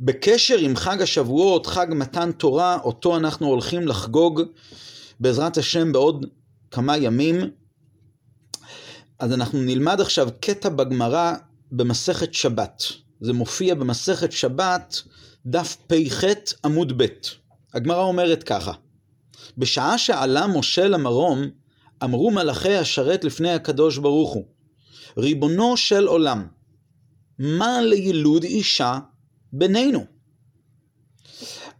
בקשר עם חג השבועות, חג מתן תורה, אותו אנחנו הולכים לחגוג בעזרת השם בעוד כמה ימים. אז אנחנו נלמד עכשיו קטע בגמרא במסכת שבת. זה מופיע במסכת שבת, דף פ"ח עמוד ב'. הגמרא אומרת ככה: בשעה שעלה משה למרום, אמרו מלאכי השרת לפני הקדוש ברוך הוא, ריבונו של עולם, מה לילוד אישה בינינו?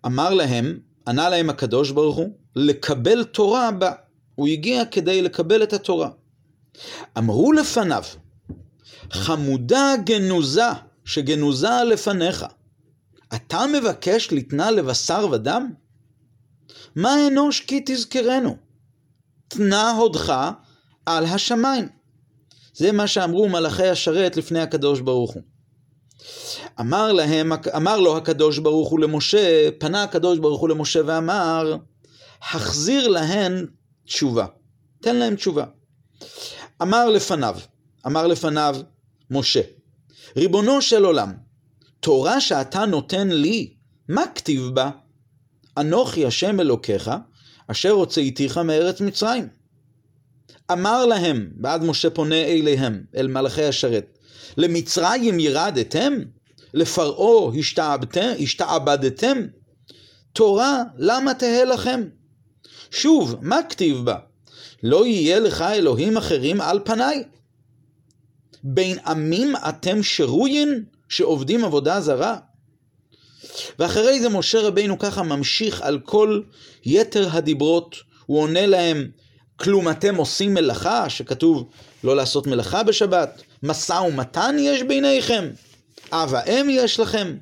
אמר להם, ענה להם הקדוש ברוך הוא, לקבל תורה בה. הוא הגיע כדי לקבל את התורה. אמרו לפניו, חמודה גנוזה שגנוזה לפניך, אתה מבקש לתנה לבשר ודם? מה אנוש כי תזכרנו? תנה הודך על השמיים. זה מה שאמרו מלאכי השרת לפני הקדוש ברוך הוא. אמר להם, אמר לו הקדוש ברוך הוא למשה, פנה הקדוש ברוך הוא למשה ואמר, החזיר להן תשובה. תן להם תשובה. אמר לפניו, אמר לפניו משה, ריבונו של עולם, תורה שאתה נותן לי, מה כתיב בה? אנוכי השם אלוקיך, אשר הוצאתיך מארץ מצרים. אמר להם, בעד משה פונה אליהם, אל מלאכי השרת, למצרים ירדתם? לפרעה השתעבדתם? תורה, למה תהא לכם? שוב, מה כתיב בה? לא יהיה לך אלוהים אחרים על פניי. בין עמים אתם שרוין שעובדים עבודה זרה? ואחרי זה משה רבינו ככה ממשיך על כל יתר הדיברות, הוא עונה להם, כלום אתם עושים מלאכה, שכתוב לא לעשות מלאכה בשבת, משא ומתן יש ביניכם, אב האם יש לכם,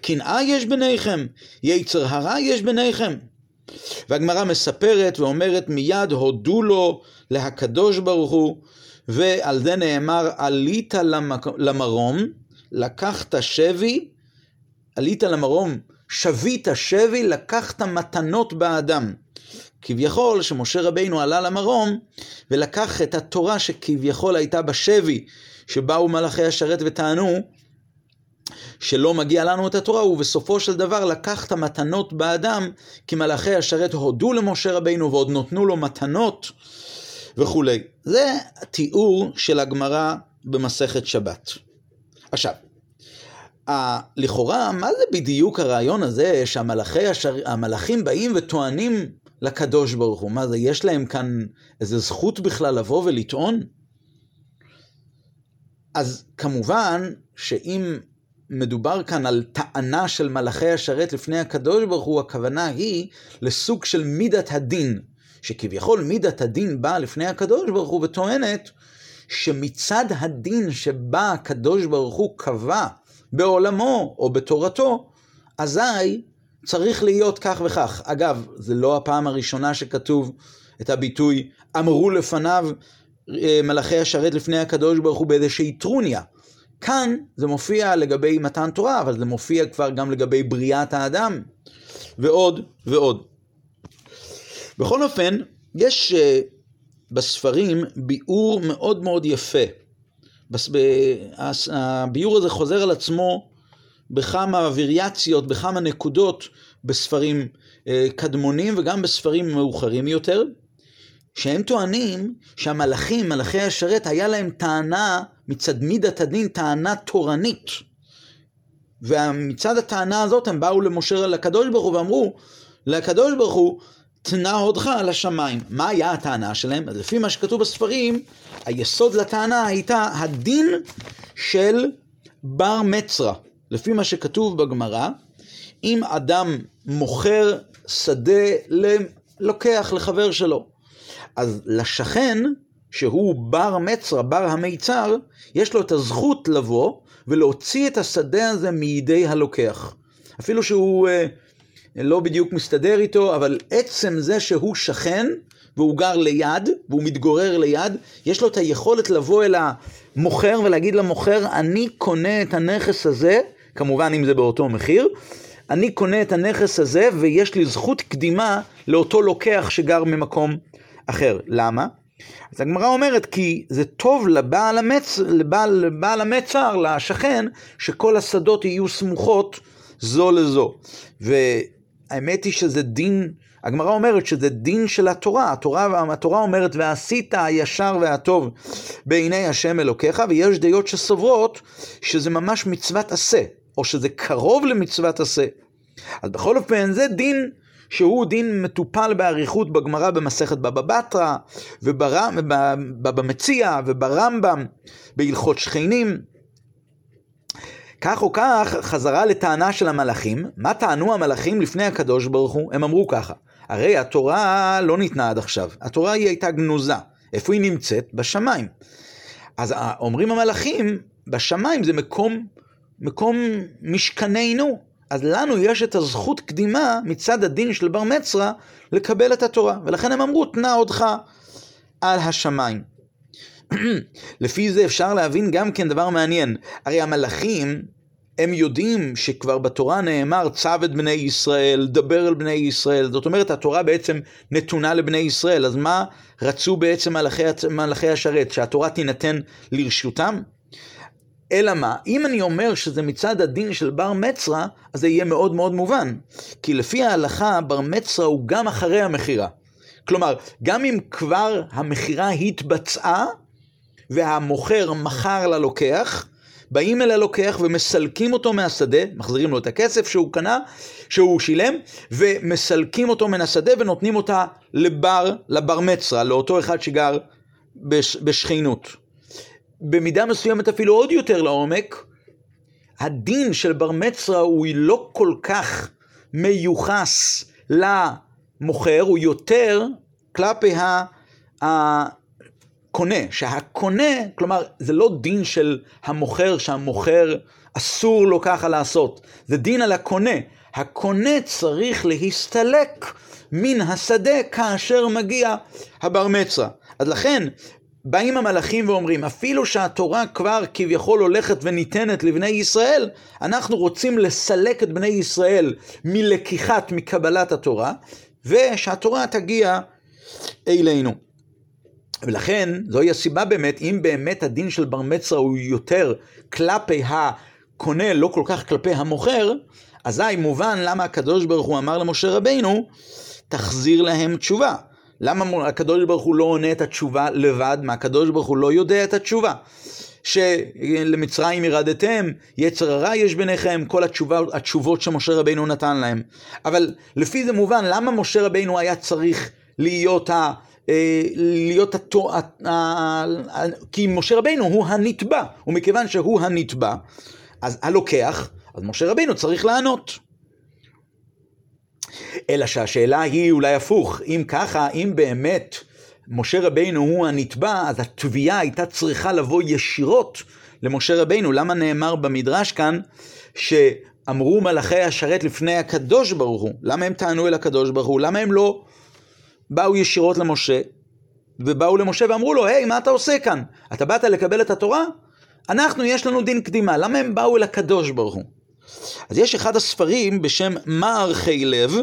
קנאה יש ביניכם, יצר הרע יש ביניכם. והגמרא מספרת ואומרת מיד הודו לו להקדוש ברוך הוא, ועל זה נאמר עלית למרום, לקחת שבי, עלית למרום, שבית שבי, לקחת מתנות באדם. כביכול שמשה רבינו עלה למרום ולקח את התורה שכביכול הייתה בשבי, שבאו מלאכי השרת וטענו שלא מגיע לנו את התורה, ובסופו של דבר לקח את המתנות באדם, כי מלאכי השרת הודו למשה רבינו ועוד נותנו לו מתנות וכולי. זה תיאור של הגמרא במסכת שבת. עכשיו, לכאורה, מה זה בדיוק הרעיון הזה שהמלאכים באים וטוענים לקדוש ברוך הוא? מה זה, יש להם כאן איזה זכות בכלל לבוא ולטעון? אז כמובן שאם מדובר כאן על טענה של מלאכי השרת לפני הקדוש ברוך הוא, הכוונה היא לסוג של מידת הדין, שכביכול מידת הדין באה לפני הקדוש ברוך הוא וטוענת שמצד הדין שבה הקדוש ברוך הוא קבע בעולמו או בתורתו, אזי צריך להיות כך וכך. אגב, זה לא הפעם הראשונה שכתוב את הביטוי אמרו לפניו אה, מלאכי השרת לפני הקדוש ברוך הוא באיזושהי טרוניה. כאן זה מופיע לגבי מתן תורה, אבל זה מופיע כבר גם לגבי בריאת האדם, ועוד ועוד. בכל אופן, יש uh, בספרים ביאור מאוד מאוד יפה. הביאור הזה חוזר על עצמו בכמה וריאציות, בכמה נקודות בספרים uh, קדמונים וגם בספרים מאוחרים יותר, שהם טוענים שהמלאכים, מלאכי השרת, היה להם טענה מצד מידת הדין טענה תורנית. ומצד הטענה הזאת הם באו למשה לקדוש ברוך הוא ואמרו לקדוש ברוך הוא תנה הודך על השמיים. מה היה הטענה שלהם? אז לפי מה שכתוב בספרים, היסוד לטענה הייתה הדין של בר מצרה. לפי מה שכתוב בגמרא, אם אדם מוכר שדה לוקח לחבר שלו, אז לשכן שהוא בר מצרה, בר המיצר, יש לו את הזכות לבוא ולהוציא את השדה הזה מידי הלוקח. אפילו שהוא אה, לא בדיוק מסתדר איתו, אבל עצם זה שהוא שכן, והוא גר ליד, והוא מתגורר ליד, יש לו את היכולת לבוא אל המוכר ולהגיד למוכר, אני קונה את הנכס הזה, כמובן אם זה באותו מחיר, אני קונה את הנכס הזה ויש לי זכות קדימה לאותו לוקח שגר ממקום אחר. למה? אז הגמרא אומרת כי זה טוב לבעל, המצ... לבעל, לבעל המצר, לשכן, שכל השדות יהיו סמוכות זו לזו. והאמת היא שזה דין, הגמרא אומרת שזה דין של התורה. התורה, התורה אומרת, ועשית הישר והטוב בעיני השם אלוקיך, ויש דעות שסוברות שזה ממש מצוות עשה, או שזה קרוב למצוות עשה. אז בכל אופן, זה דין שהוא דין מטופל באריכות בגמרא במסכת בבא בתרא, ובבבא מציע, וברמב"ם, בהלכות שכנים. כך או כך, חזרה לטענה של המלאכים. מה טענו המלאכים לפני הקדוש ברוך הוא? הם אמרו ככה, הרי התורה לא ניתנה עד עכשיו, התורה היא הייתה גנוזה. איפה היא נמצאת? בשמיים. אז אומרים המלאכים, בשמיים זה מקום, מקום משכננו. אז לנו יש את הזכות קדימה מצד הדין של בר מצרה לקבל את התורה. ולכן הם אמרו, תנא עודך על השמיים. לפי זה אפשר להבין גם כן דבר מעניין. הרי המלאכים, הם יודעים שכבר בתורה נאמר צו את בני ישראל, דבר אל בני ישראל. זאת אומרת, התורה בעצם נתונה לבני ישראל. אז מה רצו בעצם מלאכי השרת? שהתורה תינתן לרשותם? אלא מה? אם אני אומר שזה מצד הדין של בר מצרה, אז זה יהיה מאוד מאוד מובן. כי לפי ההלכה, בר מצרה הוא גם אחרי המכירה. כלומר, גם אם כבר המכירה התבצעה, והמוכר מכר ללוקח, באים אל הלוקח ומסלקים אותו מהשדה, מחזירים לו את הכסף שהוא קנה, שהוא שילם, ומסלקים אותו מן השדה ונותנים אותה לבר, לבר מצרה, לאותו אחד שגר בש, בשכנות. במידה מסוימת אפילו עוד יותר לעומק, הדין של בר מצרה הוא לא כל כך מיוחס למוכר, הוא יותר כלפי הקונה, שהקונה, כלומר, זה לא דין של המוכר, שהמוכר אסור לו ככה לעשות, זה דין על הקונה. הקונה צריך להסתלק מן השדה כאשר מגיע הבר מצרה. אז לכן, באים המלאכים ואומרים, אפילו שהתורה כבר כביכול הולכת וניתנת לבני ישראל, אנחנו רוצים לסלק את בני ישראל מלקיחת, מקבלת התורה, ושהתורה תגיע אלינו. ולכן, זוהי הסיבה באמת, אם באמת הדין של בר מצרה הוא יותר כלפי הקונה, לא כל כך כלפי המוכר, אזי מובן למה הקדוש ברוך הוא אמר למשה רבינו, תחזיר להם תשובה. למה הקדוש ברוך הוא לא עונה את התשובה לבד? מה הקדוש ברוך הוא לא יודע את התשובה? שלמצרים ירדתם, יצר הרע יש ביניכם, כל התשובה, התשובות שמשה רבינו נתן להם. אבל לפי זה מובן, למה משה רבינו היה צריך להיות ה... אה, להיות התו... כי משה רבינו הוא הנתבע, ומכיוון שהוא הנתבע, אז הלוקח, אז משה רבינו צריך לענות. אלא שהשאלה היא אולי הפוך, אם ככה, אם באמת משה רבינו הוא הנתבע, אז התביעה הייתה צריכה לבוא ישירות למשה רבינו. למה נאמר במדרש כאן שאמרו מלאכי השרת לפני הקדוש ברוך הוא? למה הם טענו אל הקדוש ברוך הוא? למה הם לא באו ישירות למשה? ובאו למשה ואמרו לו, היי, מה אתה עושה כאן? אתה באת לקבל את התורה? אנחנו, יש לנו דין קדימה. למה הם באו אל הקדוש ברוך הוא? אז יש אחד הספרים בשם מערכי לב,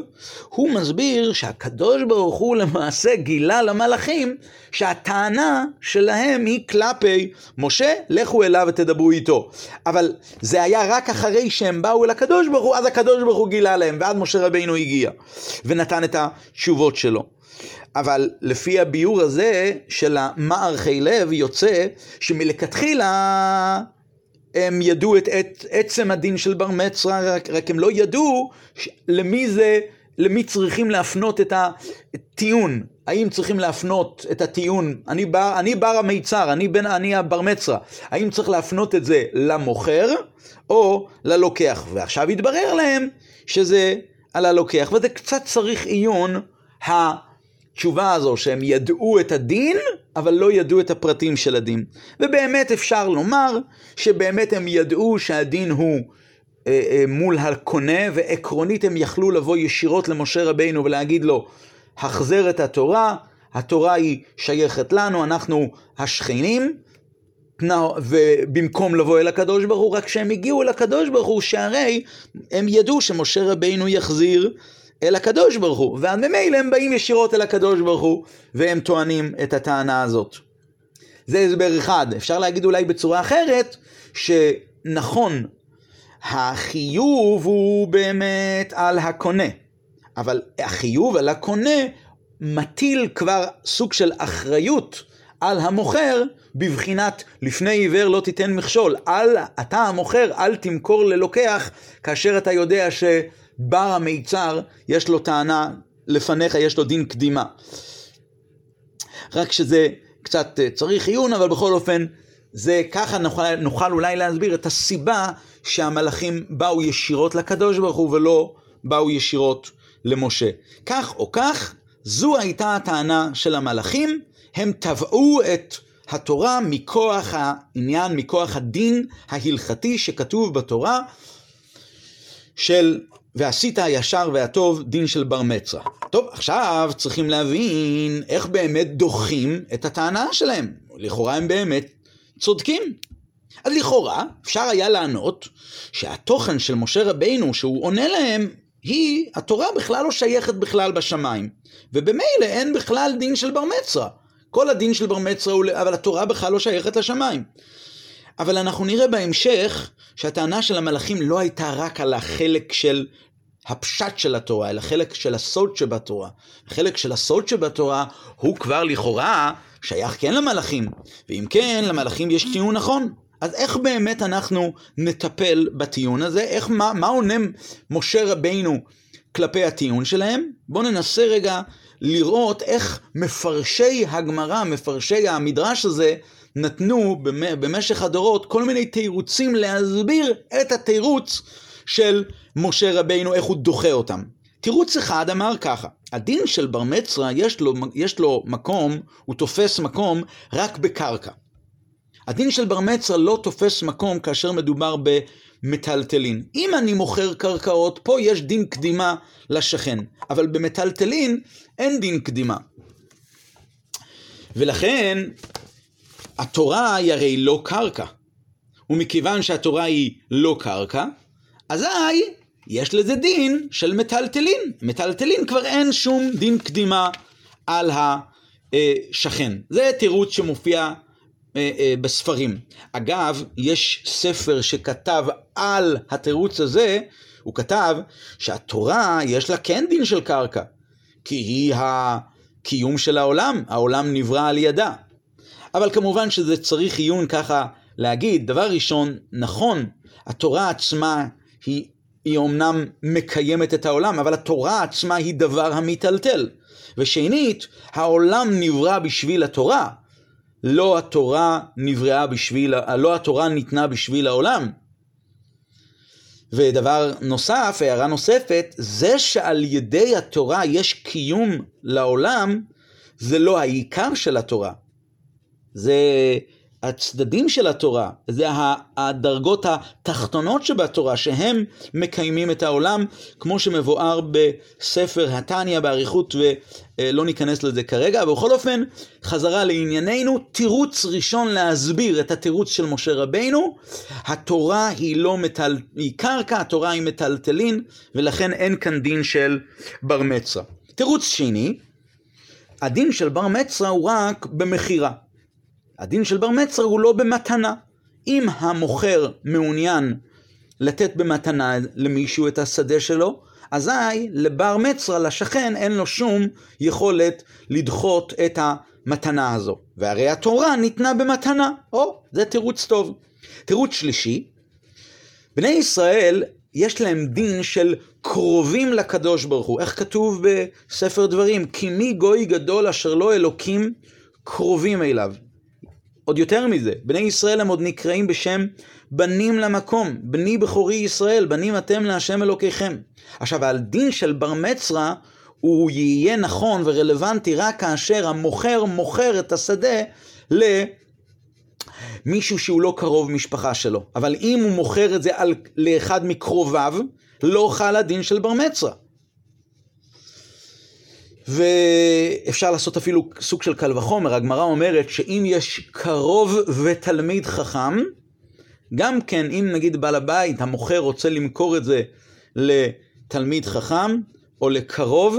הוא מסביר שהקדוש ברוך הוא למעשה גילה למלאכים שהטענה שלהם היא כלפי משה, לכו אליו ותדברו איתו. אבל זה היה רק אחרי שהם באו אל הקדוש ברוך הוא, אז הקדוש ברוך הוא גילה להם, ואז משה רבינו הגיע ונתן את התשובות שלו. אבל לפי הביאור הזה של המערכי לב יוצא שמלכתחילה הם ידעו את, את עצם הדין של בר מצרה, רק, רק הם לא ידעו למי זה, למי צריכים להפנות את הטיעון. האם צריכים להפנות את הטיעון, אני בר, אני בר המיצר, אני, בן, אני הבר מצרה, האם צריך להפנות את זה למוכר או ללוקח? ועכשיו התברר להם שזה על הלוקח, וזה קצת צריך עיון. התשובה הזו שהם ידעו את הדין, אבל לא ידעו את הפרטים של הדין. ובאמת אפשר לומר שבאמת הם ידעו שהדין הוא אה, אה, מול הקונה, ועקרונית הם יכלו לבוא ישירות למשה רבינו ולהגיד לו, החזר את התורה, התורה היא שייכת לנו, אנחנו השכנים, ובמקום לבוא אל הקדוש ברוך הוא, רק כשהם הגיעו אל הקדוש ברוך הוא, שהרי הם ידעו שמשה רבינו יחזיר אל הקדוש ברוך הוא, ואז ממילא הם באים ישירות אל הקדוש ברוך הוא, והם טוענים את הטענה הזאת. זה הסבר אחד. אפשר להגיד אולי בצורה אחרת, שנכון, החיוב הוא באמת על הקונה, אבל החיוב על הקונה מטיל כבר סוג של אחריות על המוכר בבחינת לפני עיוור לא תיתן מכשול. אל, אתה המוכר, אל תמכור ללוקח כאשר אתה יודע שבר המיצר יש לו טענה לפניך, יש לו דין קדימה. רק שזה קצת אה, צריך עיון, אבל בכל אופן, זה ככה נוכל, נוכל אולי להסביר את הסיבה שהמלאכים באו ישירות לקדוש ברוך הוא ולא באו ישירות למשה. כך או כך, זו הייתה הטענה של המלאכים, הם תבעו את התורה מכוח העניין, מכוח הדין ההלכתי שכתוב בתורה של ועשית הישר והטוב דין של בר מצרה. טוב, עכשיו צריכים להבין איך באמת דוחים את הטענה שלהם. לכאורה הם באמת צודקים. אז לכאורה אפשר היה לענות שהתוכן של משה רבינו שהוא עונה להם היא, התורה בכלל לא שייכת בכלל בשמיים. ובמילא אין בכלל דין של בר מצרה. כל הדין של בר מצרה הוא, אבל התורה בכלל לא שייכת לשמיים. אבל אנחנו נראה בהמשך שהטענה של המלאכים לא הייתה רק על החלק של הפשט של התורה, אלא חלק של הסוד שבתורה. החלק של הסוד שבתורה הוא כבר לכאורה שייך כן למלאכים, ואם כן, למלאכים יש טיעון נכון. אז איך באמת אנחנו נטפל בטיעון הזה? איך, מה, מה עונה משה רבינו כלפי הטיעון שלהם? בואו ננסה רגע לראות איך מפרשי הגמרא, מפרשי המדרש הזה, נתנו במשך הדורות כל מיני תירוצים להסביר את התירוץ של משה רבינו, איך הוא דוחה אותם. תירוץ אחד אמר ככה, הדין של בר מצרה יש לו, יש לו מקום, הוא תופס מקום רק בקרקע. הדין של בר מצרה לא תופס מקום כאשר מדובר במטלטלין. אם אני מוכר קרקעות, פה יש דין קדימה לשכן, אבל במטלטלין אין דין קדימה. ולכן, התורה היא הרי לא קרקע. ומכיוון שהתורה היא לא קרקע, אזי יש לזה דין של מטלטלין. מטלטלין כבר אין שום דין קדימה על השכן. זה תירוץ שמופיע אה, אה, בספרים. אגב, יש ספר שכתב על התירוץ הזה, הוא כתב שהתורה יש לה כן דין של קרקע, כי היא הקיום של העולם, העולם נברא על ידה. אבל כמובן שזה צריך עיון ככה להגיד, דבר ראשון, נכון, התורה עצמה היא, היא אומנם מקיימת את העולם, אבל התורה עצמה היא דבר המיטלטל. ושנית, העולם נברא בשביל התורה, לא התורה נבראה בשביל, לא התורה ניתנה בשביל העולם. ודבר נוסף, הערה נוספת, זה שעל ידי התורה יש קיום לעולם, זה לא העיקר של התורה. זה הצדדים של התורה, זה הדרגות התחתונות שבתורה, שהם מקיימים את העולם, כמו שמבואר בספר התניא באריכות, ולא ניכנס לזה כרגע. ובכל אופן, חזרה לענייננו, תירוץ ראשון להסביר את התירוץ של משה רבינו, התורה היא לא מטל... היא קרקע, התורה היא מטלטלין, ולכן אין כאן דין של בר מצרה. תירוץ שני, הדין של בר מצרה הוא רק במכירה. הדין של בר מצר הוא לא במתנה. אם המוכר מעוניין לתת במתנה למישהו את השדה שלו, אזי לבר מצרה, לשכן, אין לו שום יכולת לדחות את המתנה הזו. והרי התורה ניתנה במתנה. או, זה תירוץ טוב. תירוץ שלישי, בני ישראל יש להם דין של קרובים לקדוש ברוך הוא. איך כתוב בספר דברים? כי מי גוי גדול אשר לא אלוקים קרובים אליו. עוד יותר מזה, בני ישראל הם עוד נקראים בשם בנים למקום, בני בכורי ישראל, בנים אתם להשם אלוקיכם. עכשיו, על דין של בר מצרה, הוא יהיה נכון ורלוונטי רק כאשר המוכר מוכר את השדה למישהו שהוא לא קרוב משפחה שלו. אבל אם הוא מוכר את זה על, לאחד מקרוביו, לא חל הדין של בר מצרה. ואפשר לעשות אפילו סוג של קל וחומר, הגמרא אומרת שאם יש קרוב ותלמיד חכם, גם כן, אם נגיד בעל הבית, המוכר רוצה למכור את זה לתלמיד חכם או לקרוב,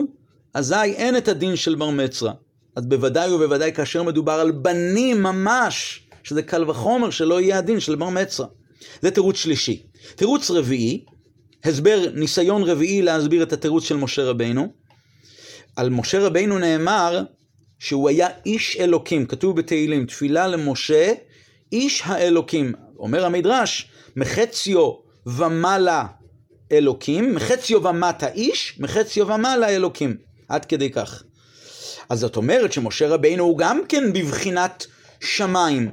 אזי אין את הדין של בר מצרה. אז בוודאי ובוודאי כאשר מדובר על בנים ממש, שזה קל וחומר שלא יהיה הדין של בר מצרה. זה תירוץ שלישי. תירוץ רביעי, הסבר, ניסיון רביעי להסביר את התירוץ של משה רבינו. על משה רבינו נאמר שהוא היה איש אלוקים, כתוב בתהילים, תפילה למשה, איש האלוקים. אומר המדרש, מחציו ומעלה אלוקים, מחציו ומטה איש, מחציו ומעלה אלוקים. עד כדי כך. אז זאת אומרת שמשה רבינו הוא גם כן בבחינת שמיים.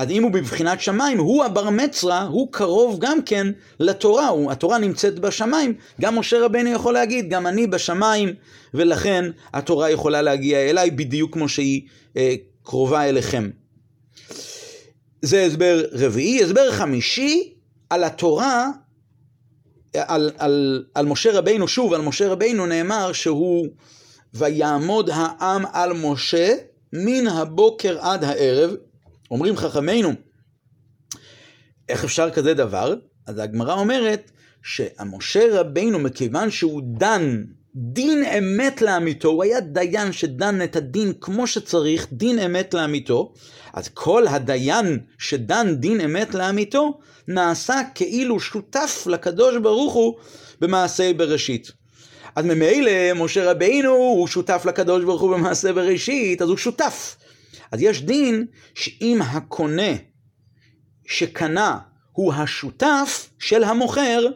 אז אם הוא בבחינת שמיים, הוא הבר מצרה, הוא קרוב גם כן לתורה, הוא, התורה נמצאת בשמיים, גם משה רבינו יכול להגיד, גם אני בשמיים, ולכן התורה יכולה להגיע אליי בדיוק כמו שהיא אה, קרובה אליכם. זה הסבר רביעי. הסבר חמישי, על התורה, על, על, על משה רבינו, שוב, על משה רבינו נאמר שהוא ויעמוד העם על משה מן הבוקר עד הערב. אומרים חכמינו, איך אפשר כזה דבר? אז הגמרא אומרת שהמשה רבינו, מכיוון שהוא דן דין אמת לאמיתו, הוא היה דיין שדן את הדין כמו שצריך, דין אמת לאמיתו, אז כל הדיין שדן דין אמת לאמיתו, נעשה כאילו שותף לקדוש ברוך הוא במעשה בראשית. אז ממילא משה רבינו הוא שותף לקדוש ברוך הוא במעשה בראשית, אז הוא שותף. אז יש דין שאם הקונה שקנה הוא השותף של המוכר,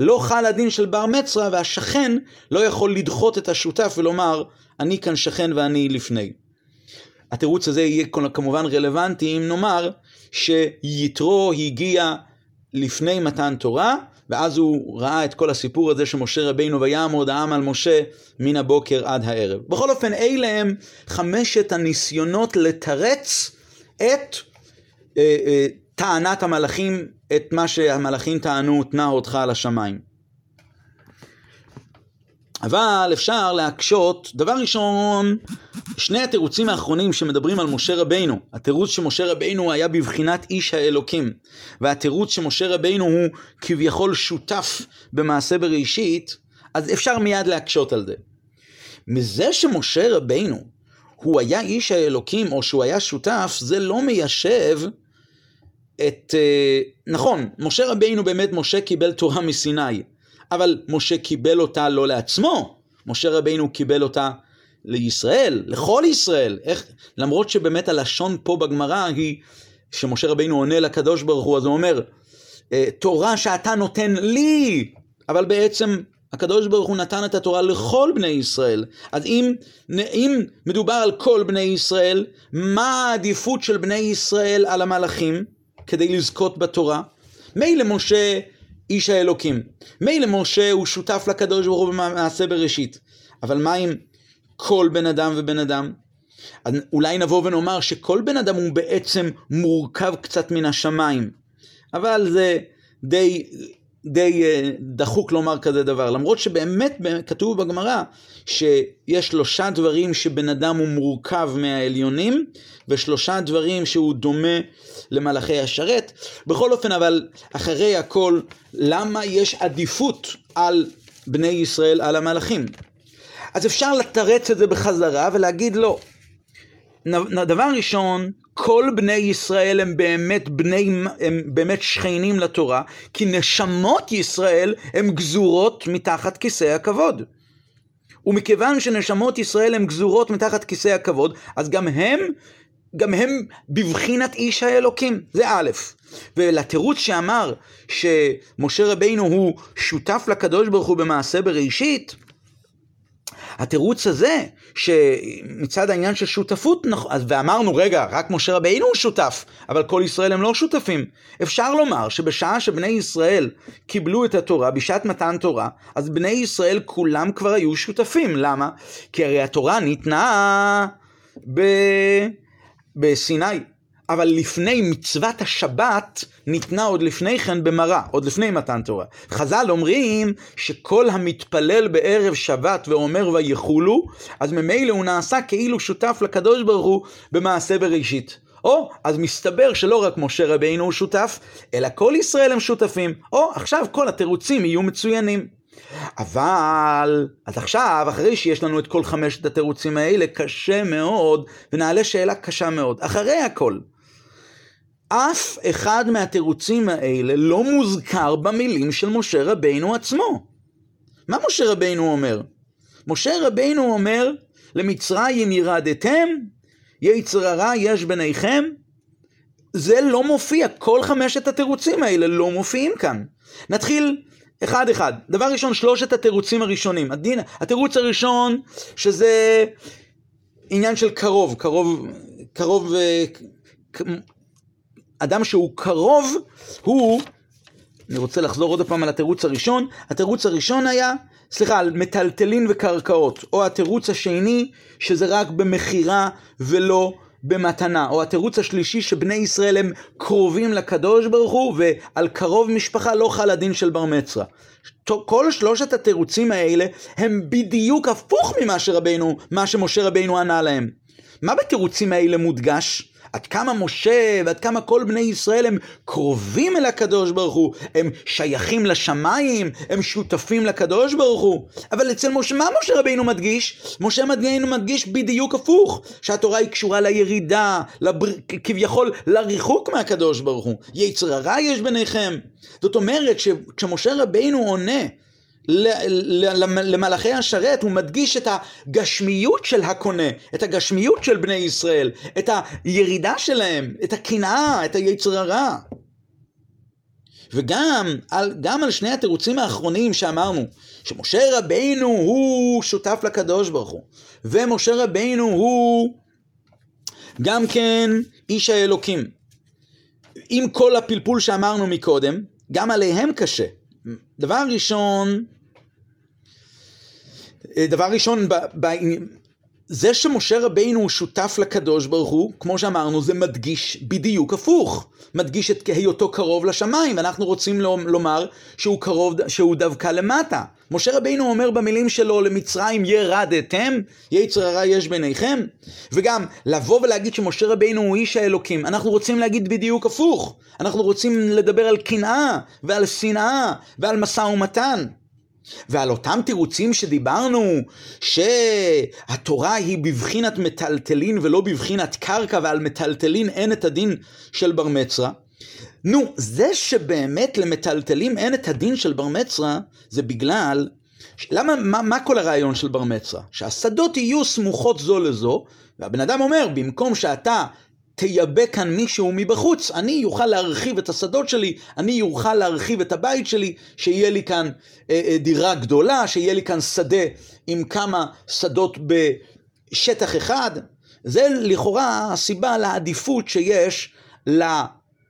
לא חל הדין של בר מצרה, והשכן לא יכול לדחות את השותף ולומר, אני כאן שכן ואני לפני. התירוץ הזה יהיה כמובן רלוונטי אם נאמר שיתרו הגיע לפני מתן תורה, ואז הוא ראה את כל הסיפור הזה שמשה רבינו ויעמוד העם על משה מן הבוקר עד הערב. בכל אופן, אלה הם חמשת הניסיונות לתרץ את אה, אה, טענת המלאכים, את מה שהמלאכים טענו, תנה אותך על השמיים. אבל אפשר להקשות, דבר ראשון, שני התירוצים האחרונים שמדברים על משה רבינו, התירוץ שמשה רבינו היה בבחינת איש האלוקים, והתירוץ שמשה רבינו הוא כביכול שותף במעשה בראשית, אז אפשר מיד להקשות על זה. מזה שמשה רבינו הוא היה איש האלוקים, או שהוא היה שותף, זה לא מיישב את... אה, נכון, משה רבינו באמת, משה קיבל תורה מסיני. אבל משה קיבל אותה לא לעצמו, משה רבינו קיבל אותה לישראל, לכל ישראל. איך, למרות שבאמת הלשון פה בגמרא היא שמשה רבינו עונה לקדוש ברוך הוא, אז הוא אומר, אה, תורה שאתה נותן לי, אבל בעצם הקדוש ברוך הוא נתן את התורה לכל בני ישראל. אז אם, אם מדובר על כל בני ישראל, מה העדיפות של בני ישראל על המלאכים כדי לזכות בתורה? מילא משה איש האלוקים. מילא משה הוא שותף לקדוש ברוך הוא במעשה בראשית, אבל מה עם כל בן אדם ובן אדם? אולי נבוא ונאמר שכל בן אדם הוא בעצם מורכב קצת מן השמיים, אבל זה די, די אה, דחוק לומר כזה דבר, למרות שבאמת כתוב בגמרא שיש שלושה דברים שבן אדם הוא מורכב מהעליונים, ושלושה דברים שהוא דומה למלאכי השרת. בכל אופן, אבל אחרי הכל, למה יש עדיפות על בני ישראל, על המלאכים? אז אפשר לתרץ את זה בחזרה ולהגיד לא. דבר ראשון, כל בני ישראל הם באמת בני, הם באמת שכנים לתורה, כי נשמות ישראל הם גזורות מתחת כיסא הכבוד. ומכיוון שנשמות ישראל הן גזורות מתחת כיסא הכבוד, אז גם הם גם הם בבחינת איש האלוקים, זה א', ולתירוץ שאמר שמשה רבינו הוא שותף לקדוש ברוך הוא במעשה בראשית, התירוץ הזה, שמצד העניין של שותפות, ואמרנו, רגע, רק משה רבינו הוא שותף, אבל כל ישראל הם לא שותפים. אפשר לומר שבשעה שבני ישראל קיבלו את התורה, בשעת מתן תורה, אז בני ישראל כולם כבר היו שותפים. למה? כי הרי התורה ניתנה ב... בסיני. אבל לפני מצוות השבת ניתנה עוד לפני כן במראה, עוד לפני מתן תורה. חז"ל אומרים שכל המתפלל בערב שבת ואומר ויחולו, אז ממילא הוא נעשה כאילו שותף לקדוש ברוך הוא במעשה בראשית. או, אז מסתבר שלא רק משה רבינו הוא שותף, אלא כל ישראל הם שותפים. או, עכשיו כל התירוצים יהיו מצוינים. אבל, אז עכשיו, אחרי שיש לנו את כל חמשת התירוצים האלה, קשה מאוד, ונעלה שאלה קשה מאוד. אחרי הכל, אף אחד מהתירוצים האלה לא מוזכר במילים של משה רבינו עצמו. מה משה רבינו אומר? משה רבינו אומר, למצרים ירדתם, יצר הרע יש ביניכם. זה לא מופיע, כל חמשת התירוצים האלה לא מופיעים כאן. נתחיל אחד אחד. דבר ראשון, שלושת התירוצים הראשונים. הדין, התירוץ הראשון, שזה עניין של קרוב, קרוב, קרוב, אה, אדם שהוא קרוב, הוא, אני רוצה לחזור עוד פעם על התירוץ הראשון, התירוץ הראשון היה, סליחה, על מטלטלין וקרקעות, או התירוץ השני, שזה רק במכירה ולא במתנה, או התירוץ השלישי שבני ישראל הם קרובים לקדוש ברוך הוא, ועל קרוב משפחה לא חל הדין של בר מצווה. כל שלושת התירוצים האלה הם בדיוק הפוך ממה שרבינו, מה שמשה רבינו ענה להם. מה בתירוצים האלה מודגש? עד כמה משה ועד כמה כל בני ישראל הם קרובים אל הקדוש ברוך הוא, הם שייכים לשמיים, הם שותפים לקדוש ברוך הוא. אבל אצל משה, מה משה רבינו מדגיש? משה רבינו מדגיש בדיוק הפוך, שהתורה היא קשורה לירידה, לבר... כביכול לריחוק מהקדוש ברוך הוא. יצר הרע יש ביניכם. זאת אומרת שכשמשה רבינו עונה למלאכי השרת, הוא מדגיש את הגשמיות של הקונה, את הגשמיות של בני ישראל, את הירידה שלהם, את הקנאה, את היצר הרע. וגם על, גם על שני התירוצים האחרונים שאמרנו, שמשה רבינו הוא שותף לקדוש ברוך הוא, ומשה רבינו הוא גם כן איש האלוקים. עם כל הפלפול שאמרנו מקודם, גם עליהם קשה. דבר ראשון, דבר ראשון, ב, ב, זה שמשה רבינו הוא שותף לקדוש ברוך הוא, כמו שאמרנו, זה מדגיש בדיוק הפוך. מדגיש את היותו קרוב לשמיים, ואנחנו רוצים לומר שהוא קרוב, שהוא דווקא למטה. משה רבינו אומר במילים שלו למצרים ירדתם, יצר הרע יש ביניכם. וגם לבוא ולהגיד שמשה רבינו הוא איש האלוקים, אנחנו רוצים להגיד בדיוק הפוך. אנחנו רוצים לדבר על קנאה ועל שנאה ועל משא ומתן. ועל אותם תירוצים שדיברנו, שהתורה היא בבחינת מטלטלין ולא בבחינת קרקע, ועל מטלטלין אין את הדין של בר מצווה. נו, זה שבאמת למטלטלים אין את הדין של בר מצווה, זה בגלל... למה, מה, מה כל הרעיון של בר מצווה? שהשדות יהיו סמוכות זו לזו, והבן אדם אומר, במקום שאתה תייבא כאן מישהו מבחוץ, אני אוכל להרחיב את השדות שלי, אני אוכל להרחיב את הבית שלי, שיהיה לי כאן אה, אה, דירה גדולה, שיהיה לי כאן שדה עם כמה שדות בשטח אחד. זה לכאורה הסיבה לעדיפות שיש לה,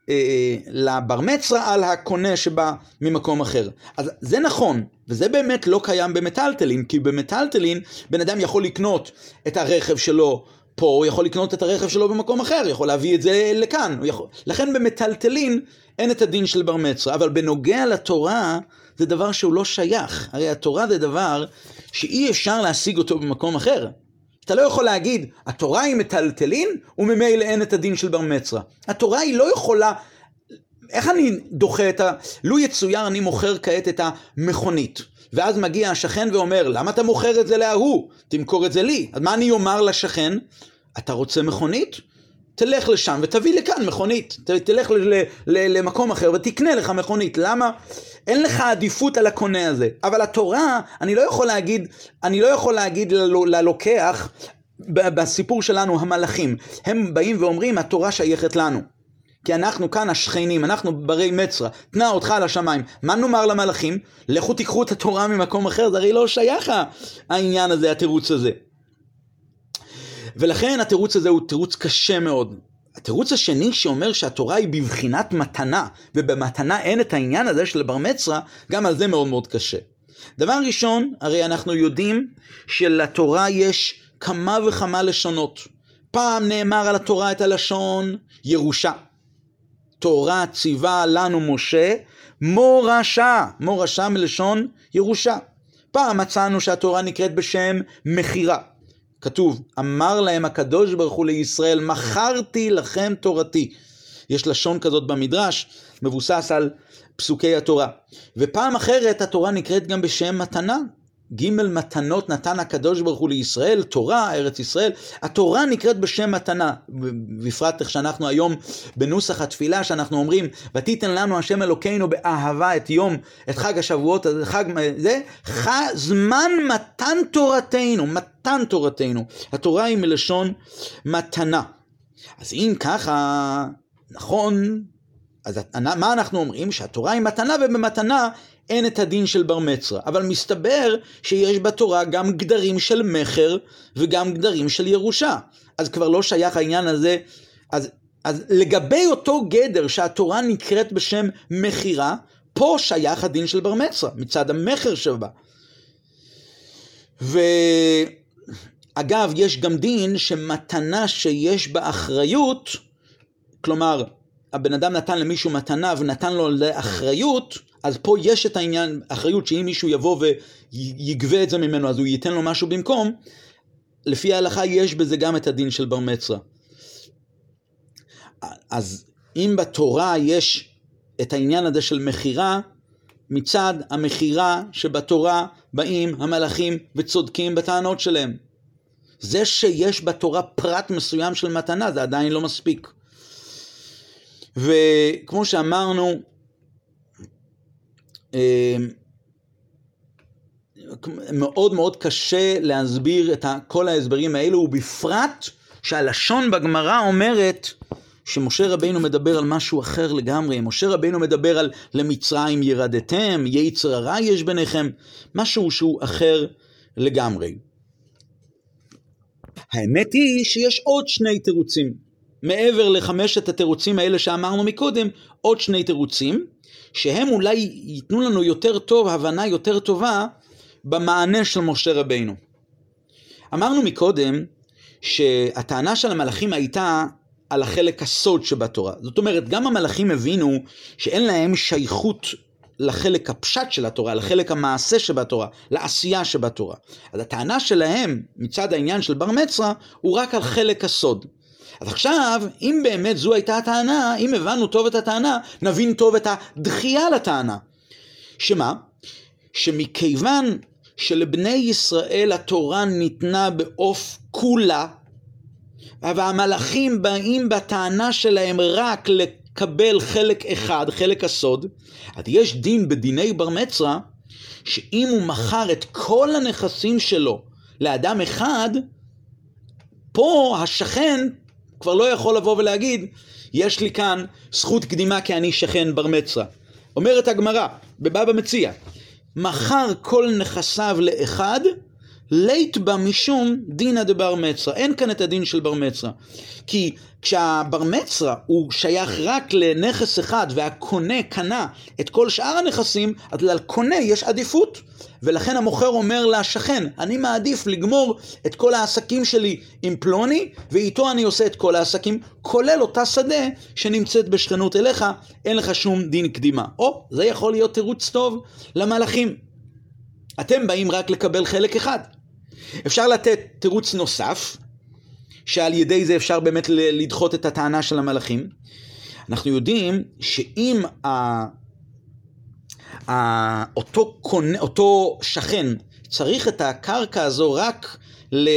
אה, לבר מצווה על הקונה שבא ממקום אחר. אז זה נכון, וזה באמת לא קיים במטלטלין, כי במטלטלין בן אדם יכול לקנות את הרכב שלו פה הוא יכול לקנות את הרכב שלו במקום אחר, יכול להביא את זה לכאן. יכול... לכן במטלטלין אין את הדין של בר מצווה, אבל בנוגע לתורה זה דבר שהוא לא שייך. הרי התורה זה דבר שאי אפשר להשיג אותו במקום אחר. אתה לא יכול להגיד, התורה היא מטלטלין וממילא אין את הדין של בר מצווה. התורה היא לא יכולה... איך אני דוחה את ה... לו יצויר אני מוכר כעת את המכונית. ואז מגיע השכן ואומר, למה אתה מוכר את זה להוא? תמכור את זה לי. אז מה אני אומר לשכן? אתה רוצה מכונית? תלך לשם ותביא לכאן מכונית. ת, תלך ל, ל, ל, למקום אחר ותקנה לך מכונית. למה? אין לך עדיפות על הקונה הזה. אבל התורה, אני לא יכול להגיד, אני לא יכול להגיד ללוקח, בסיפור שלנו, המלאכים, הם באים ואומרים, התורה שייכת לנו. כי אנחנו כאן השכנים, אנחנו ברי מצרה, תנע אותך על השמיים. מה נאמר למלאכים? לכו תיקחו את התורה ממקום אחר, זה הרי לא שייך העניין הזה, התירוץ הזה. ולכן התירוץ הזה הוא תירוץ קשה מאוד. התירוץ השני שאומר שהתורה היא בבחינת מתנה, ובמתנה אין את העניין הזה של בר מצרה, גם על זה מאוד מאוד קשה. דבר ראשון, הרי אנחנו יודעים שלתורה יש כמה וכמה לשונות. פעם נאמר על התורה את הלשון ירושה. תורה ציווה לנו משה, מורשה, מורשה מלשון ירושה. פעם מצאנו שהתורה נקראת בשם מכירה. כתוב, אמר להם הקדוש ברוך הוא לישראל, מכרתי לכם תורתי. יש לשון כזאת במדרש, מבוסס על פסוקי התורה. ופעם אחרת התורה נקראת גם בשם מתנה, ג' מתנות נתן הקדוש ברוך הוא לישראל, תורה, ארץ ישראל. התורה נקראת בשם מתנה, בפרט איך שאנחנו היום בנוסח התפילה, שאנחנו אומרים, ותיתן לנו השם אלוקינו באהבה את יום, את חג השבועות, חג, זה, ח, זמן מתן תורתנו, מתן תורתנו. התורה היא מלשון מתנה. אז אם ככה, נכון, אז מה אנחנו אומרים? שהתורה היא מתנה, ובמתנה אין את הדין של בר מצווה. אבל מסתבר שיש בתורה גם גדרים של מכר וגם גדרים של ירושה. אז כבר לא שייך העניין הזה. אז, אז לגבי אותו גדר שהתורה נקראת בשם מכירה, פה שייך הדין של בר מצווה, מצד המכר שבה. ואגב, יש גם דין שמתנה שיש בה אחריות, כלומר, הבן אדם נתן למישהו מתנה ונתן לו לאחריות, אז פה יש את העניין, אחריות שאם מישהו יבוא ויגבה את זה ממנו, אז הוא ייתן לו משהו במקום, לפי ההלכה יש בזה גם את הדין של בר מצווה. אז אם בתורה יש את העניין הזה של מכירה, מצד המכירה שבתורה באים המלאכים וצודקים בטענות שלהם. זה שיש בתורה פרט מסוים של מתנה זה עדיין לא מספיק. וכמו שאמרנו, אמ, מאוד מאוד קשה להסביר את כל ההסברים האלו, ובפרט שהלשון בגמרא אומרת שמשה רבינו מדבר על משהו אחר לגמרי. משה רבינו מדבר על למצרים ירדתם, יצר הרע יש ביניכם, משהו שהוא אחר לגמרי. האמת היא שיש עוד שני תירוצים. מעבר לחמשת התירוצים האלה שאמרנו מקודם, עוד שני תירוצים. שהם אולי ייתנו לנו יותר טוב, הבנה יותר טובה במענה של משה רבינו. אמרנו מקודם שהטענה של המלאכים הייתה על החלק הסוד שבתורה. זאת אומרת, גם המלאכים הבינו שאין להם שייכות לחלק הפשט של התורה, לחלק המעשה שבתורה, לעשייה שבתורה. אז הטענה שלהם, מצד העניין של בר מצווה, הוא רק על חלק הסוד. אז עכשיו, אם באמת זו הייתה הטענה, אם הבנו טוב את הטענה, נבין טוב את הדחייה לטענה. שמה? שמכיוון שלבני ישראל התורה ניתנה בעוף כולה, והמלאכים באים בטענה שלהם רק לקבל חלק אחד, חלק הסוד, אז יש דין בדיני בר מצווה, שאם הוא מכר את כל הנכסים שלו לאדם אחד, פה השכן כבר לא יכול לבוא ולהגיד, יש לי כאן זכות קדימה כי אני שכן בר מצווה. אומרת הגמרא, בבבא מציע, מכר כל נכסיו לאחד, לית בה משום דינא דבר מצווה. אין כאן את הדין של בר מצווה. כי כשהבר מצווה הוא שייך רק לנכס אחד והקונה קנה את כל שאר הנכסים, אז לקונה יש עדיפות. ולכן המוכר אומר לשכן, אני מעדיף לגמור את כל העסקים שלי עם פלוני, ואיתו אני עושה את כל העסקים, כולל אותה שדה שנמצאת בשכנות אליך, אין לך שום דין קדימה. או, זה יכול להיות תירוץ טוב למלאכים. אתם באים רק לקבל חלק אחד. אפשר לתת תירוץ נוסף, שעל ידי זה אפשר באמת לדחות את הטענה של המלאכים. אנחנו יודעים שאם ה... אותו, קונה, אותו שכן צריך את הקרקע הזו רק ל...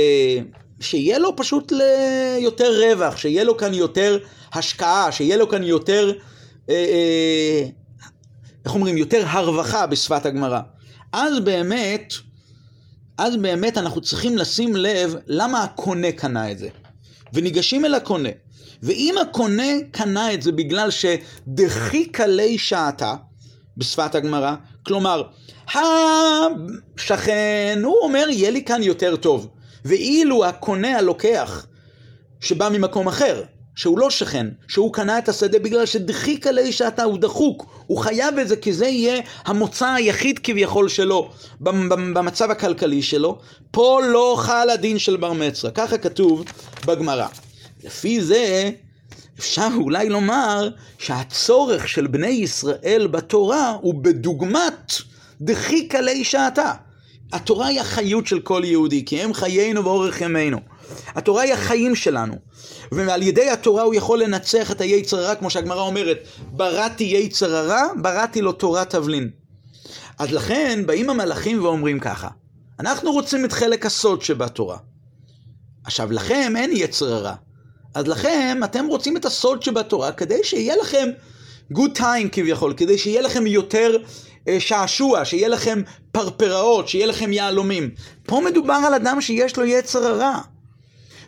שיהיה לו פשוט ליותר רווח, שיהיה לו כאן יותר השקעה, שיהיה לו כאן יותר, אה, אה, איך אומרים, יותר הרווחה בשפת הגמרא. אז באמת, אז באמת אנחנו צריכים לשים לב למה הקונה קנה את זה. וניגשים אל הקונה. ואם הקונה קנה את זה בגלל שדחיקה לי שעתה, בשפת הגמרא, כלומר, השכן, הוא אומר, יהיה לי כאן יותר טוב. ואילו הקונה הלוקח, שבא ממקום אחר, שהוא לא שכן, שהוא קנה את השדה בגלל שדחיק עלי שעתה, הוא דחוק, הוא חייב את זה כי זה יהיה המוצא היחיד כביכול שלו במצב הכלכלי שלו, פה לא חל הדין של בר מצווה, ככה כתוב בגמרא. לפי זה אפשר אולי לומר שהצורך של בני ישראל בתורה הוא בדוגמת דחיק עלי שעתה. התורה היא החיות של כל יהודי, כי הם חיינו ואורך ימינו. התורה היא החיים שלנו. ועל ידי התורה הוא יכול לנצח את היצר הרע, כמו שהגמרא אומרת, בראתי יצר הרע, בראתי לו תורת תבלין. אז לכן באים המלאכים ואומרים ככה, אנחנו רוצים את חלק הסוד שבתורה. עכשיו, לכם אין יצר הרע. אז לכם, אתם רוצים את הסוד שבתורה כדי שיהיה לכם good time כביכול, כדי שיהיה לכם יותר אה, שעשוע, שיהיה לכם פרפראות, שיהיה לכם יהלומים. פה מדובר על אדם שיש לו יצר הרע.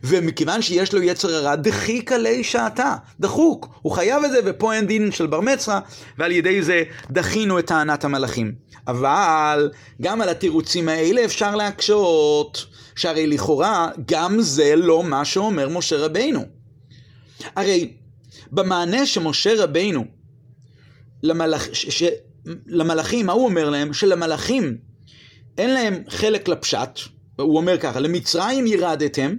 ומכיוון שיש לו יצר הרע, דחיקה ליה שעתה, דחוק, הוא חייב את זה, ופה אין דין של בר מצווה, ועל ידי זה דחינו את טענת המלאכים. אבל גם על התירוצים האלה אפשר להקשות, שהרי לכאורה גם זה לא מה שאומר משה רבינו. הרי במענה שמשה רבינו למלאכ... למלאכים, מה הוא אומר להם? שלמלאכים אין להם חלק לפשט, הוא אומר ככה, למצרים ירדתם,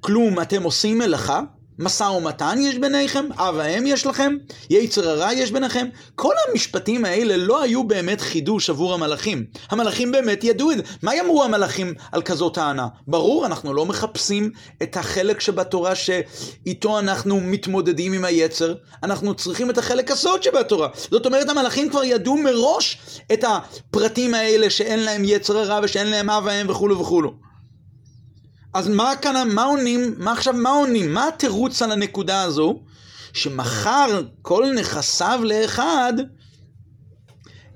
כלום אתם עושים מלאכה, משא ומתן יש ביניכם, אב האם יש לכם, יצר הרע יש ביניכם. כל המשפטים האלה לא היו באמת חידוש עבור המלאכים. המלאכים באמת ידעו את זה. מה יאמרו המלאכים על כזאת טענה? ברור, אנחנו לא מחפשים את החלק שבתורה שאיתו אנחנו מתמודדים עם היצר, אנחנו צריכים את החלק הסוד שבתורה. זאת אומרת, המלאכים כבר ידעו מראש את הפרטים האלה שאין להם יצר הרע ושאין להם אב האם וכולו וכולו. אז מה כאן, מה עונים, מה עכשיו, מה עונים? מה התירוץ על הנקודה הזו? שמחר כל נכסיו לאחד,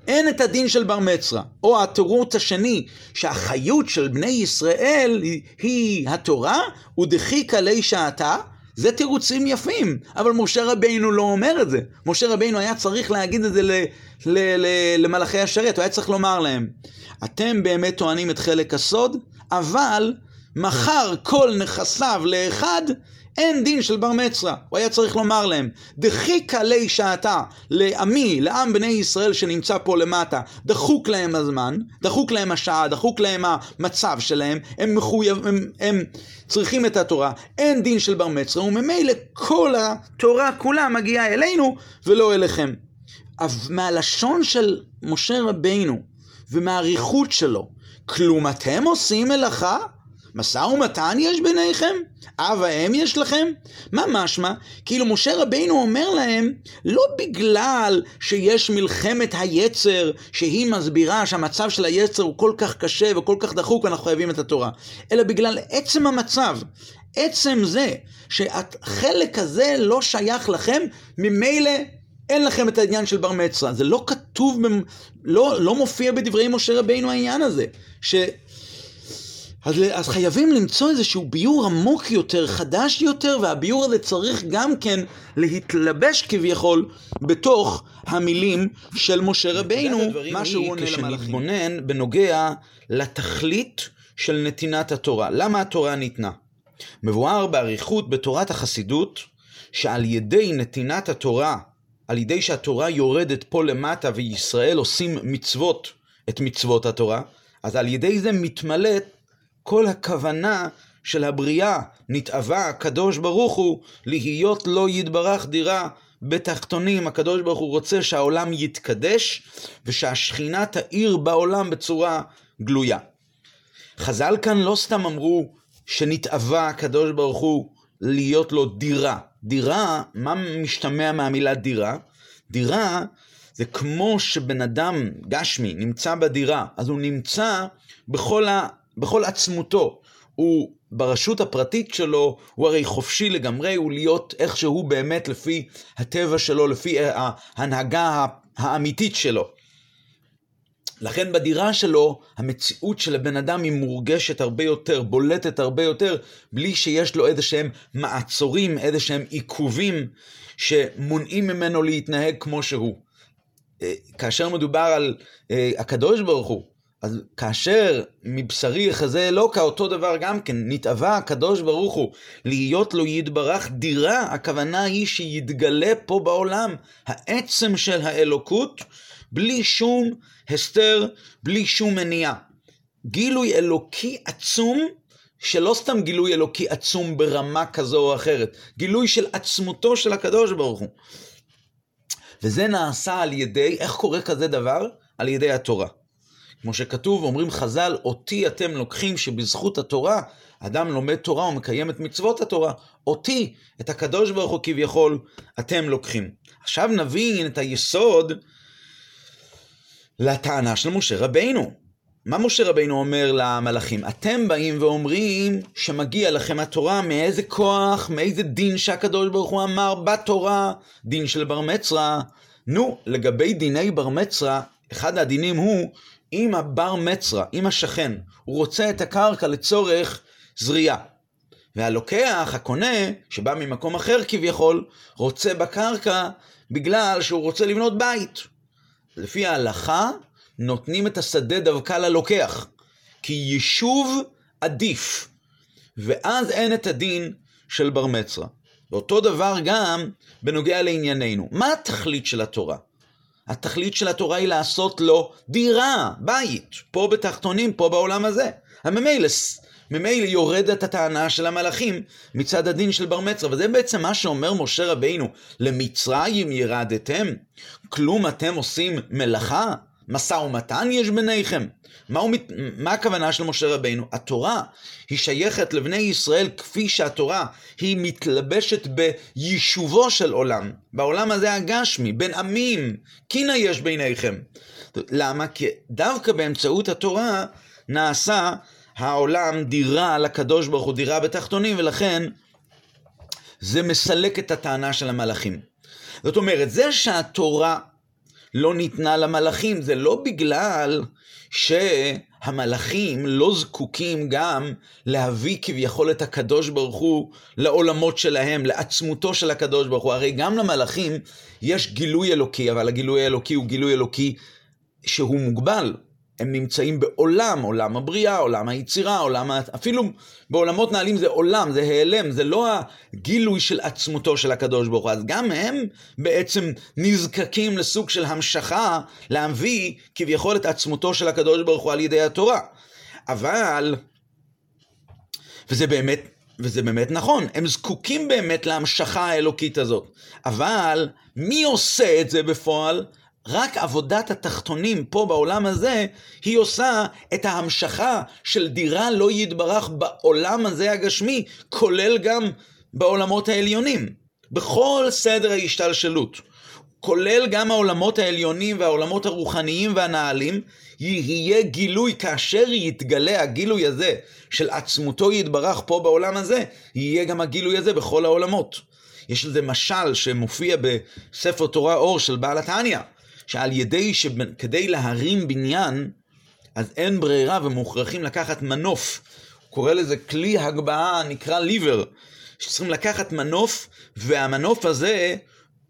אין את הדין של בר מצווה. או התירוץ השני, שהחיות של בני ישראל היא, היא התורה, ודחיקה לי שעתה, זה תירוצים יפים, אבל משה רבינו לא אומר את זה. משה רבינו היה צריך להגיד את זה ל, ל, ל, למלאכי השרת, הוא היה צריך לומר להם, אתם באמת טוענים את חלק הסוד, אבל מכר כל נכסיו לאחד, אין דין של בר מצווה. הוא היה צריך לומר להם, דחיקה לי שעתה לעמי, לעם בני ישראל שנמצא פה למטה, דחוק להם הזמן, דחוק להם השעה, דחוק להם המצב שלהם, הם מחויב, הם, הם צריכים את התורה, אין דין של בר מצווה, וממילא כל התורה כולה מגיעה אלינו ולא אליכם. מהלשון של משה רבינו ומהאריכות שלו, כלום אתם עושים מלאכה? משא ומתן יש ביניכם? אב האם יש לכם? מה משמע? כאילו משה רבינו אומר להם, לא בגלל שיש מלחמת היצר, שהיא מסבירה שהמצב של היצר הוא כל כך קשה וכל כך דחוק ואנחנו חייבים את התורה, אלא בגלל עצם המצב. עצם זה שהחלק הזה לא שייך לכם, ממילא אין לכם את העניין של בר מצווה. זה לא כתוב, לא, לא מופיע בדברי משה רבינו העניין הזה. ש... אז, אז חייבים למצוא איזשהו ביור עמוק יותר, חדש יותר, והביור הזה צריך גם כן להתלבש כביכול בתוך המילים של משה רבינו, מה שהוא עונה למלאכים. כשנתבונן בנוגע לתכלית של נתינת התורה. למה התורה ניתנה? מבואר באריכות בתורת החסידות, שעל ידי נתינת התורה, על ידי שהתורה יורדת פה למטה וישראל עושים מצוות, את מצוות התורה, אז על ידי זה מתמלאת כל הכוונה של הבריאה נתאווה הקדוש ברוך הוא להיות לא יתברך דירה בתחתונים. הקדוש ברוך הוא רוצה שהעולם יתקדש ושהשכינה תאיר בעולם בצורה גלויה. חז"ל כאן לא סתם אמרו שנתאווה הקדוש ברוך הוא להיות לו דירה. דירה, מה משתמע מהמילה דירה? דירה זה כמו שבן אדם גשמי נמצא בדירה, אז הוא נמצא בכל ה... בכל עצמותו. הוא ברשות הפרטית שלו, הוא הרי חופשי לגמרי, הוא להיות איך שהוא באמת לפי הטבע שלו, לפי ההנהגה האמיתית שלו. לכן בדירה שלו, המציאות של הבן אדם היא מורגשת הרבה יותר, בולטת הרבה יותר, בלי שיש לו איזה שהם מעצורים, איזה שהם עיכובים שמונעים ממנו להתנהג כמו שהוא. אה, כאשר מדובר על אה, הקדוש ברוך הוא, אז כאשר מבשרי יחזה אלוקה, אותו דבר גם כן, נתאווה הקדוש ברוך הוא להיות לו יתברך דירה, הכוונה היא שיתגלה פה בעולם העצם של האלוקות, בלי שום הסתר, בלי שום מניעה. גילוי אלוקי עצום, שלא סתם גילוי אלוקי עצום ברמה כזו או אחרת, גילוי של עצמותו של הקדוש ברוך הוא. וזה נעשה על ידי, איך קורה כזה דבר? על ידי התורה. כמו שכתוב, אומרים חז"ל, אותי אתם לוקחים שבזכות התורה, אדם לומד תורה ומקיים את מצוות התורה, אותי, את הקדוש ברוך הוא כביכול, אתם לוקחים. עכשיו נבין את היסוד לטענה של משה רבינו. מה משה רבינו אומר למלאכים? אתם באים ואומרים שמגיע לכם התורה מאיזה כוח, מאיזה דין שהקדוש ברוך הוא אמר בתורה, דין של בר מצרה. נו, לגבי דיני בר מצרה, אחד הדינים הוא, אם הבר מצרה, אם השכן, הוא רוצה את הקרקע לצורך זריעה. והלוקח, הקונה, שבא ממקום אחר כביכול, רוצה בקרקע בגלל שהוא רוצה לבנות בית. לפי ההלכה, נותנים את השדה דווקא ללוקח, כי יישוב עדיף, ואז אין את הדין של בר מצרה. ואותו דבר גם בנוגע לענייננו. מה התכלית של התורה? התכלית של התורה היא לעשות לו דירה, בית, פה בתחתונים, פה בעולם הזה. הממילא ממילא יורדת הטענה של המלאכים מצד הדין של בר מצרה, וזה בעצם מה שאומר משה רבינו, למצרים ירדתם, כלום אתם עושים מלאכה? משא ומתן יש ביניכם? מה, הוא, מה הכוונה של משה רבינו? התורה היא שייכת לבני ישראל כפי שהתורה היא מתלבשת ביישובו של עולם, בעולם הזה הגשמי, בין עמים, קינא יש ביניכם. למה? כי דווקא באמצעות התורה נעשה העולם דירה לקדוש ברוך הוא, דירה בתחתונים, ולכן זה מסלק את הטענה של המלאכים. זאת אומרת, זה שהתורה לא ניתנה למלאכים, זה לא בגלל שהמלאכים לא זקוקים גם להביא כביכול את הקדוש ברוך הוא לעולמות שלהם, לעצמותו של הקדוש ברוך הוא. הרי גם למלאכים יש גילוי אלוקי, אבל הגילוי האלוקי הוא גילוי אלוקי שהוא מוגבל. הם נמצאים בעולם, עולם הבריאה, עולם היצירה, עולם, אפילו בעולמות נעלים זה עולם, זה העלם, זה לא הגילוי של עצמותו של הקדוש ברוך הוא. אז גם הם בעצם נזקקים לסוג של המשכה להביא כביכול את עצמותו של הקדוש ברוך הוא על ידי התורה. אבל, וזה באמת, וזה באמת נכון, הם זקוקים באמת להמשכה האלוקית הזאת. אבל מי עושה את זה בפועל? רק עבודת התחתונים פה בעולם הזה, היא עושה את ההמשכה של דירה לא יתברך בעולם הזה הגשמי, כולל גם בעולמות העליונים. בכל סדר ההשתלשלות. כולל גם העולמות העליונים והעולמות הרוחניים והנעלים, יהיה גילוי, כאשר יתגלה הגילוי הזה של עצמותו יתברך פה בעולם הזה, יהיה גם הגילוי הזה בכל העולמות. יש לזה משל שמופיע בספר תורה אור של בעל התניא. שעל ידי שכדי להרים בניין, אז אין ברירה ומוכרחים לקחת מנוף. הוא קורא לזה כלי הגבהה נקרא ליבר. שצריכים לקחת מנוף, והמנוף הזה,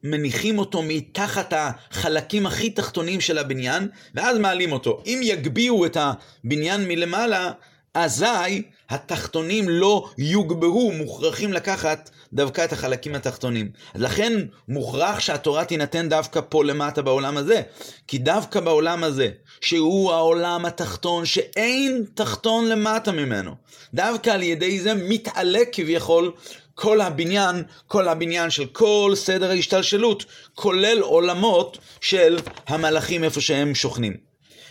מניחים אותו מתחת החלקים הכי תחתונים של הבניין, ואז מעלים אותו. אם יגביהו את הבניין מלמעלה, אזי התחתונים לא יוגבהו, מוכרחים לקחת דווקא את החלקים התחתונים. לכן מוכרח שהתורה תינתן דווקא פה למטה בעולם הזה. כי דווקא בעולם הזה, שהוא העולם התחתון, שאין תחתון למטה ממנו, דווקא על ידי זה מתעלה כביכול כל הבניין, כל הבניין של כל סדר ההשתלשלות, כולל עולמות של המלאכים איפה שהם שוכנים.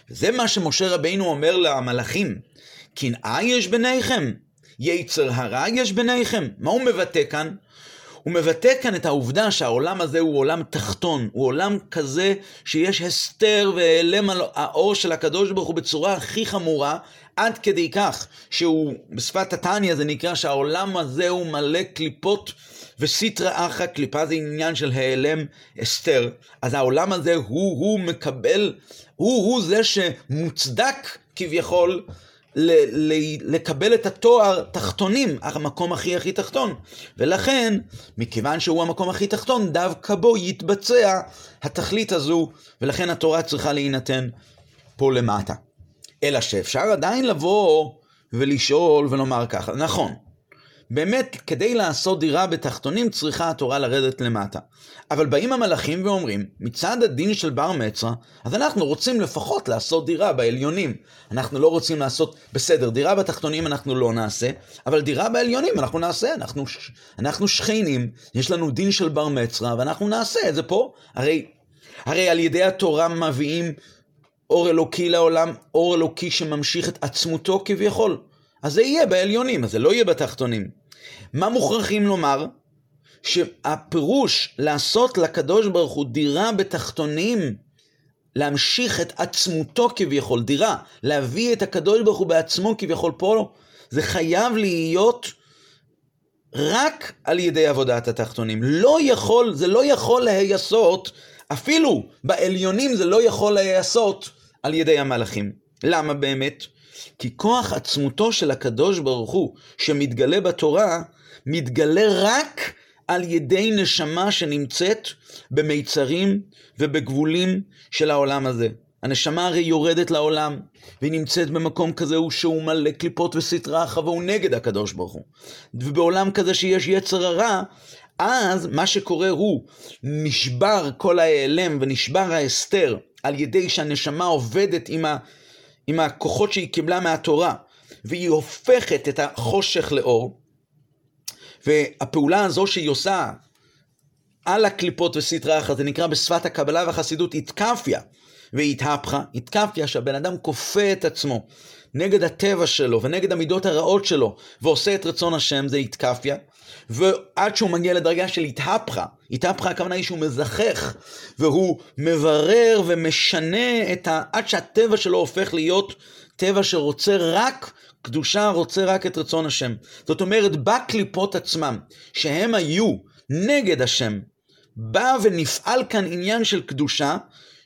זה מה שמשה רבינו אומר למלאכים. קנאה יש ביניכם, יצר הרע יש ביניכם. מה הוא מבטא כאן? הוא מבטא כאן את העובדה שהעולם הזה הוא עולם תחתון, הוא עולם כזה שיש הסתר והעלם על האור של הקדוש ברוך הוא בצורה הכי חמורה, עד כדי כך שהוא, בשפת התניא זה נקרא שהעולם הזה הוא מלא קליפות וסיטרא אחא, קליפה זה עניין של העלם הסתר. אז העולם הזה הוא, הוא מקבל, הוא, הוא זה שמוצדק כביכול לקבל את התואר תחתונים, המקום הכי הכי תחתון. ולכן, מכיוון שהוא המקום הכי תחתון, דווקא בו יתבצע התכלית הזו, ולכן התורה צריכה להינתן פה למטה. אלא שאפשר עדיין לבוא ולשאול ולומר ככה, נכון, באמת, כדי לעשות דירה בתחתונים צריכה התורה לרדת למטה. אבל באים המלאכים ואומרים, מצד הדין של בר מצרה, אז אנחנו רוצים לפחות לעשות דירה בעליונים. אנחנו לא רוצים לעשות, בסדר, דירה בתחתונים אנחנו לא נעשה, אבל דירה בעליונים אנחנו נעשה, אנחנו, אנחנו שכנים, יש לנו דין של בר מצרה, ואנחנו נעשה את זה פה. הרי, הרי על ידי התורה מביאים אור אלוקי לעולם, אור אלוקי שממשיך את עצמותו כביכול. אז זה יהיה בעליונים, אז זה לא יהיה בתחתונים. מה מוכרחים לומר? שהפירוש לעשות לקדוש ברוך הוא דירה בתחתונים, להמשיך את עצמותו כביכול, דירה, להביא את הקדוש ברוך הוא בעצמו כביכול פה, זה חייב להיות רק על ידי עבודת התחתונים. לא יכול, זה לא יכול להיעשות, אפילו בעליונים זה לא יכול להיעשות על ידי המלאכים. למה באמת? כי כוח עצמותו של הקדוש ברוך הוא, שמתגלה בתורה, מתגלה רק על ידי נשמה שנמצאת במיצרים ובגבולים של העולם הזה. הנשמה הרי יורדת לעולם, והיא נמצאת במקום כזה שהוא מלא קליפות וסטרה אחרא והוא נגד הקדוש ברוך הוא. ובעולם כזה שיש יצר הרע, אז מה שקורה הוא, נשבר כל ההיעלם ונשבר ההסתר על ידי שהנשמה עובדת עם, ה, עם הכוחות שהיא קיבלה מהתורה, והיא הופכת את החושך לאור, והפעולה הזו שהיא עושה על הקליפות וסטרה אחת, זה נקרא בשפת הקבלה והחסידות איתקפיה ואיתהפכה. איתקפיה שהבן אדם כופה את עצמו נגד הטבע שלו ונגד המידות הרעות שלו ועושה את רצון השם, זה איתקפיה. ועד שהוא מגיע לדרגה של איתהפכה, איתהפכה הכוונה היא שהוא מזכך והוא מברר ומשנה את ה... עד שהטבע שלו הופך להיות טבע שרוצה רק קדושה, רוצה רק את רצון השם. זאת אומרת, בקליפות עצמם, שהם היו נגד השם, בא ונפעל כאן עניין של קדושה,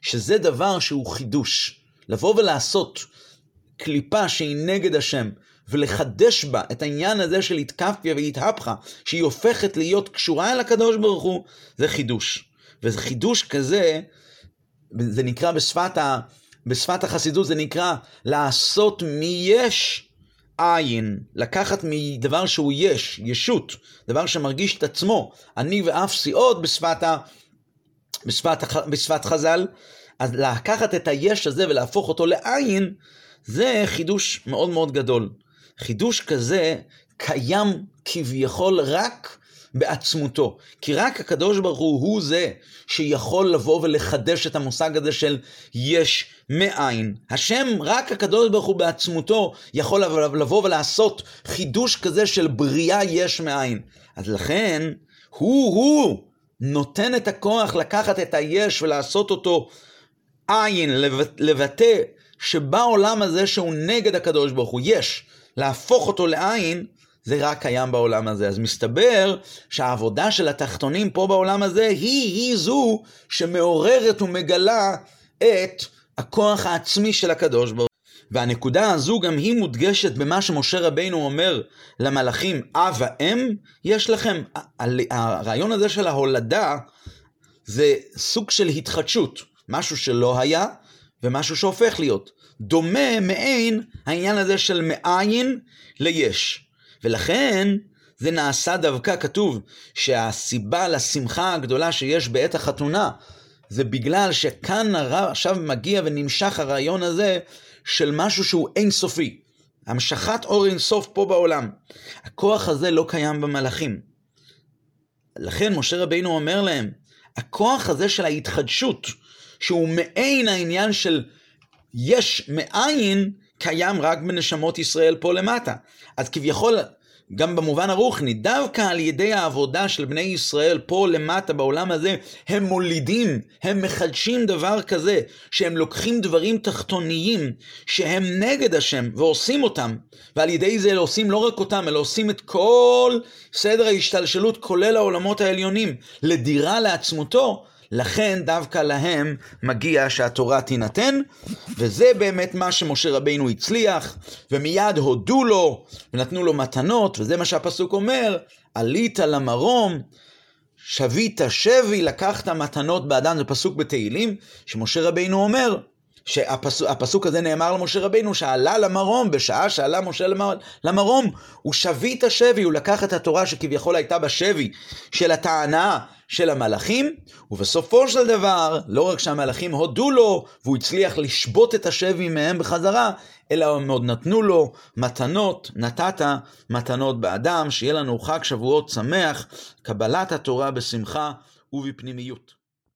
שזה דבר שהוא חידוש. לבוא ולעשות קליפה שהיא נגד השם, ולחדש בה את העניין הזה של התקפיה והתהפכה, שהיא הופכת להיות קשורה אל הקדוש ברוך הוא, זה חידוש. וזה חידוש כזה, זה נקרא בשפת, ה, בשפת החסידות, זה נקרא לעשות מיש עין, לקחת מדבר שהוא יש, ישות, דבר שמרגיש את עצמו, אני ואף סיעות בשפת, ה, בשפת, בשפת חז"ל, אז לקחת את היש הזה ולהפוך אותו לעין, זה חידוש מאוד מאוד גדול. חידוש כזה קיים כביכול רק בעצמותו. כי רק הקדוש ברוך הוא הוא זה שיכול לבוא ולחדש את המושג הזה של יש מאין. השם, רק הקדוש ברוך הוא בעצמותו יכול לבוא ולעשות חידוש כזה של בריאה יש מאין. אז לכן, הוא-הוא נותן את הכוח לקחת את היש ולעשות אותו עין, לבטא שבעולם הזה שהוא נגד הקדוש ברוך הוא, יש, להפוך אותו לעין, זה רק קיים בעולם הזה. אז מסתבר שהעבודה של התחתונים פה בעולם הזה היא, היא זו שמעוררת ומגלה את הכוח העצמי של הקדוש ברוך. והנקודה הזו גם היא מודגשת במה שמשה רבינו אומר למלאכים, אב ואם יש לכם. הרעיון הזה של ההולדה זה סוג של התחדשות, משהו שלא היה ומשהו שהופך להיות. דומה מעין העניין הזה של מאין ליש. ולכן זה נעשה דווקא, כתוב שהסיבה לשמחה הגדולה שיש בעת החתונה זה בגלל שכאן עכשיו מגיע ונמשך הרעיון הזה של משהו שהוא אינסופי. המשכת אור אינסוף פה בעולם. הכוח הזה לא קיים במלאכים. לכן משה רבינו אומר להם, הכוח הזה של ההתחדשות, שהוא מעין העניין של יש מאין, קיים רק בנשמות ישראל פה למטה. אז כביכול, גם במובן הרוחני, דווקא על ידי העבודה של בני ישראל פה למטה בעולם הזה, הם מולידים, הם מחדשים דבר כזה, שהם לוקחים דברים תחתוניים שהם נגד השם ועושים אותם, ועל ידי זה עושים לא רק אותם, אלא עושים את כל סדר ההשתלשלות, כולל העולמות העליונים, לדירה לעצמותו, לכן דווקא להם מגיע שהתורה תינתן, וזה באמת מה שמשה רבינו הצליח, ומיד הודו לו, ונתנו לו מתנות, וזה מה שהפסוק אומר, עלית למרום, שבית שבי, לקחת מתנות באדם, זה פסוק בתהילים, שמשה רבינו אומר, שהפסוק הזה נאמר למשה רבינו, שעלה למרום, בשעה שעלה משה למרום, הוא שבית השבי, הוא לקח את התורה שכביכול הייתה בשבי של הטענה של המלאכים, ובסופו של דבר, לא רק שהמלאכים הודו לו, והוא הצליח לשבות את השבי מהם בחזרה, אלא הם עוד נתנו לו מתנות, נתת מתנות באדם, שיהיה לנו חג שבועות שמח, קבלת התורה בשמחה ובפנימיות.